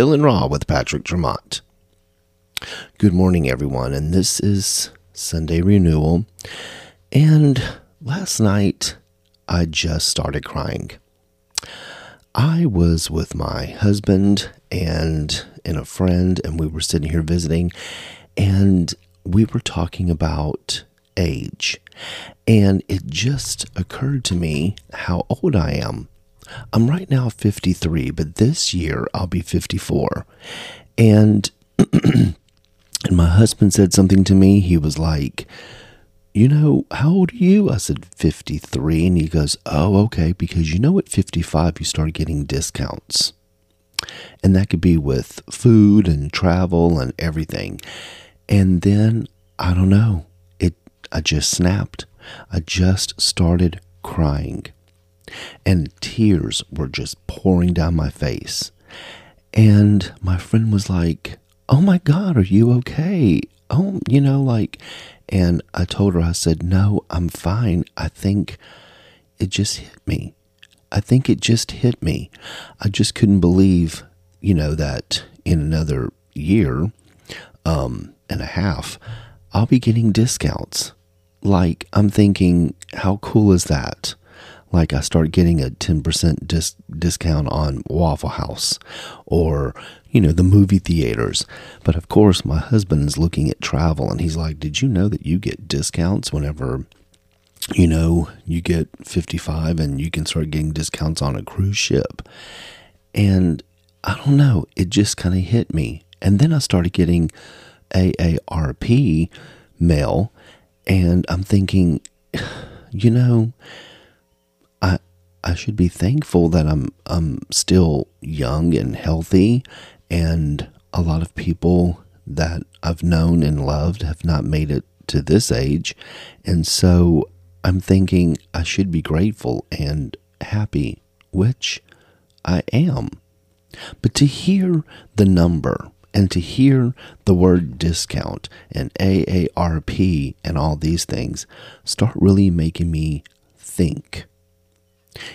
Real and Raw with Patrick Tremont. Good morning, everyone, and this is Sunday Renewal. And last night, I just started crying. I was with my husband and and a friend, and we were sitting here visiting, and we were talking about age. And it just occurred to me how old I am. I'm right now 53, but this year I'll be 54. And and my husband said something to me. He was like, "You know, how old are you?" I said 53, and he goes, "Oh, okay, because you know at 55 you start getting discounts." And that could be with food and travel and everything. And then I don't know. It I just snapped. I just started crying and tears were just pouring down my face. And my friend was like, Oh my God, are you okay? Oh, you know, like, and I told her, I said, No, I'm fine. I think it just hit me. I think it just hit me. I just couldn't believe, you know, that in another year um, and a half, I'll be getting discounts. Like, I'm thinking, how cool is that? Like I start getting a 10% dis- discount on Waffle House or, you know, the movie theaters. But of course, my husband is looking at travel and he's like, Did you know that you get discounts whenever, you know, you get 55 and you can start getting discounts on a cruise ship? And I don't know, it just kind of hit me. And then I started getting AARP mail and I'm thinking, you know, I I should be thankful that I'm I'm still young and healthy and a lot of people that I've known and loved have not made it to this age and so I'm thinking I should be grateful and happy which I am. But to hear the number and to hear the word discount and AARP and all these things start really making me think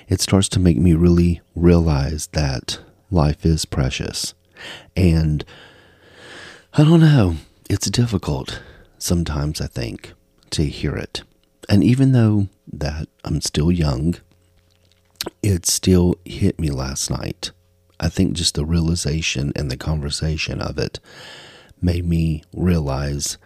it starts to make me really realize that life is precious. And I don't know, it's difficult sometimes, I think, to hear it. And even though that I'm still young, it still hit me last night. I think just the realization and the conversation of it made me realize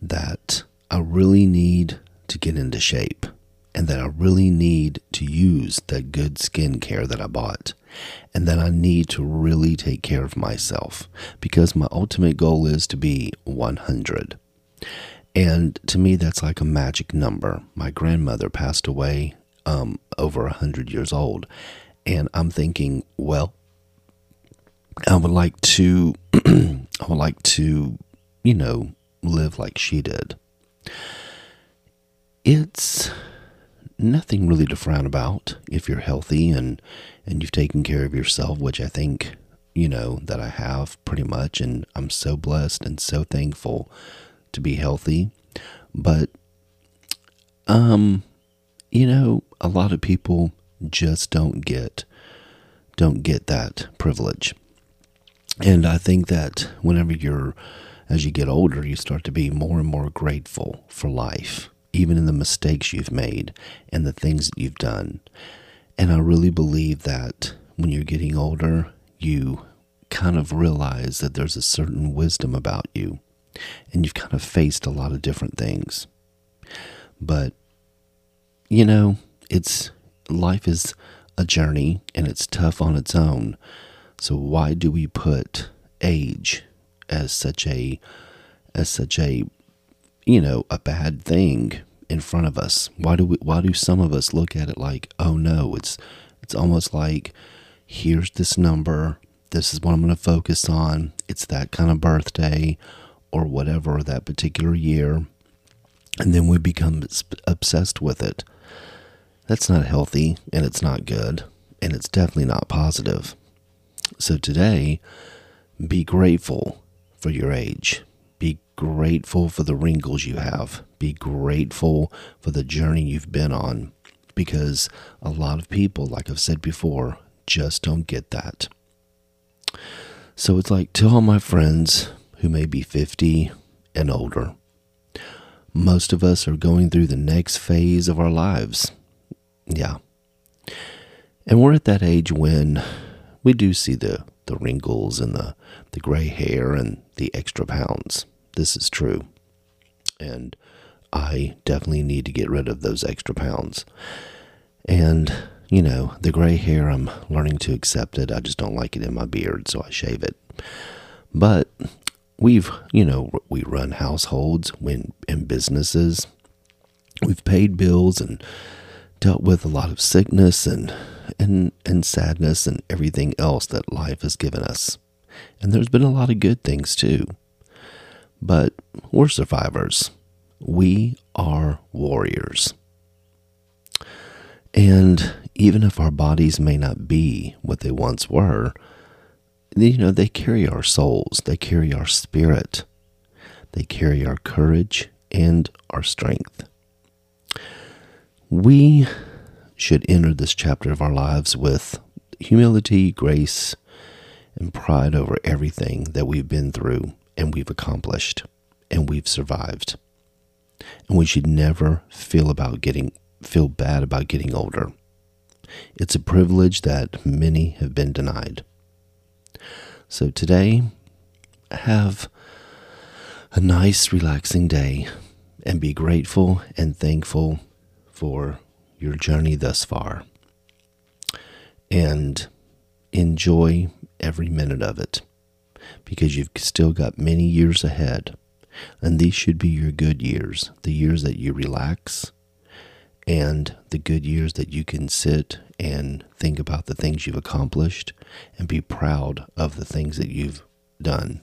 that I really need to get into shape and that I really need to use that good skincare that I bought, and that I need to really take care of myself because my ultimate goal is to be 100. And to me, that's like a magic number. My grandmother passed away um, over 100 years old, and I'm thinking, well, I would like to, I would like to, you know, live like she did. It's nothing really to frown about if you're healthy and and you've taken care of yourself, which I think you know that I have pretty much, and I'm so blessed and so thankful to be healthy. But um, you know, a lot of people just don't get don't get that privilege. And I think that whenever you're as you get older, you start to be more and more grateful for life even in the mistakes you've made and the things that you've done. And I really believe that when you're getting older, you kind of realize that there's a certain wisdom about you and you've kind of faced a lot of different things. But, you know, it's life is a journey and it's tough on its own. So why do we put age as such a as such a you know, a bad thing in front of us? Why do we, why do some of us look at it like, oh no, it's it's almost like here's this number, this is what I'm going to focus on. It's that kind of birthday or whatever that particular year, and then we become obsessed with it. That's not healthy and it's not good and it's definitely not positive. So today, be grateful for your age grateful for the wrinkles you have. Be grateful for the journey you've been on because a lot of people, like I've said before, just don't get that. So it's like to all my friends who may be 50 and older, most of us are going through the next phase of our lives. Yeah. And we're at that age when we do see the, the wrinkles and the, the gray hair and the extra pounds. This is true. And I definitely need to get rid of those extra pounds. And, you know, the gray hair, I'm learning to accept it. I just don't like it in my beard, so I shave it. But we've, you know, we run households when in businesses. We've paid bills and dealt with a lot of sickness and and and sadness and everything else that life has given us. And there's been a lot of good things too. But we're survivors. We are warriors. And even if our bodies may not be what they once were, you know, they carry our souls, they carry our spirit, they carry our courage and our strength. We should enter this chapter of our lives with humility, grace, and pride over everything that we've been through and we've accomplished and we've survived. And we should never feel about getting feel bad about getting older. It's a privilege that many have been denied. So today, have a nice, relaxing day and be grateful and thankful for your journey thus far. And enjoy every minute of it because you've still got many years ahead. And these should be your good years, the years that you relax, and the good years that you can sit and think about the things you've accomplished and be proud of the things that you've done.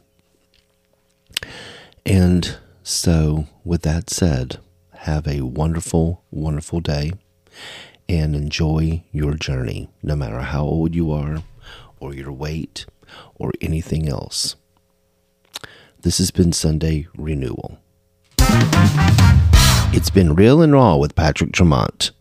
And so, with that said, have a wonderful, wonderful day and enjoy your journey, no matter how old you are, or your weight, or anything else. This has been Sunday Renewal. It's been real and raw with Patrick Tremont.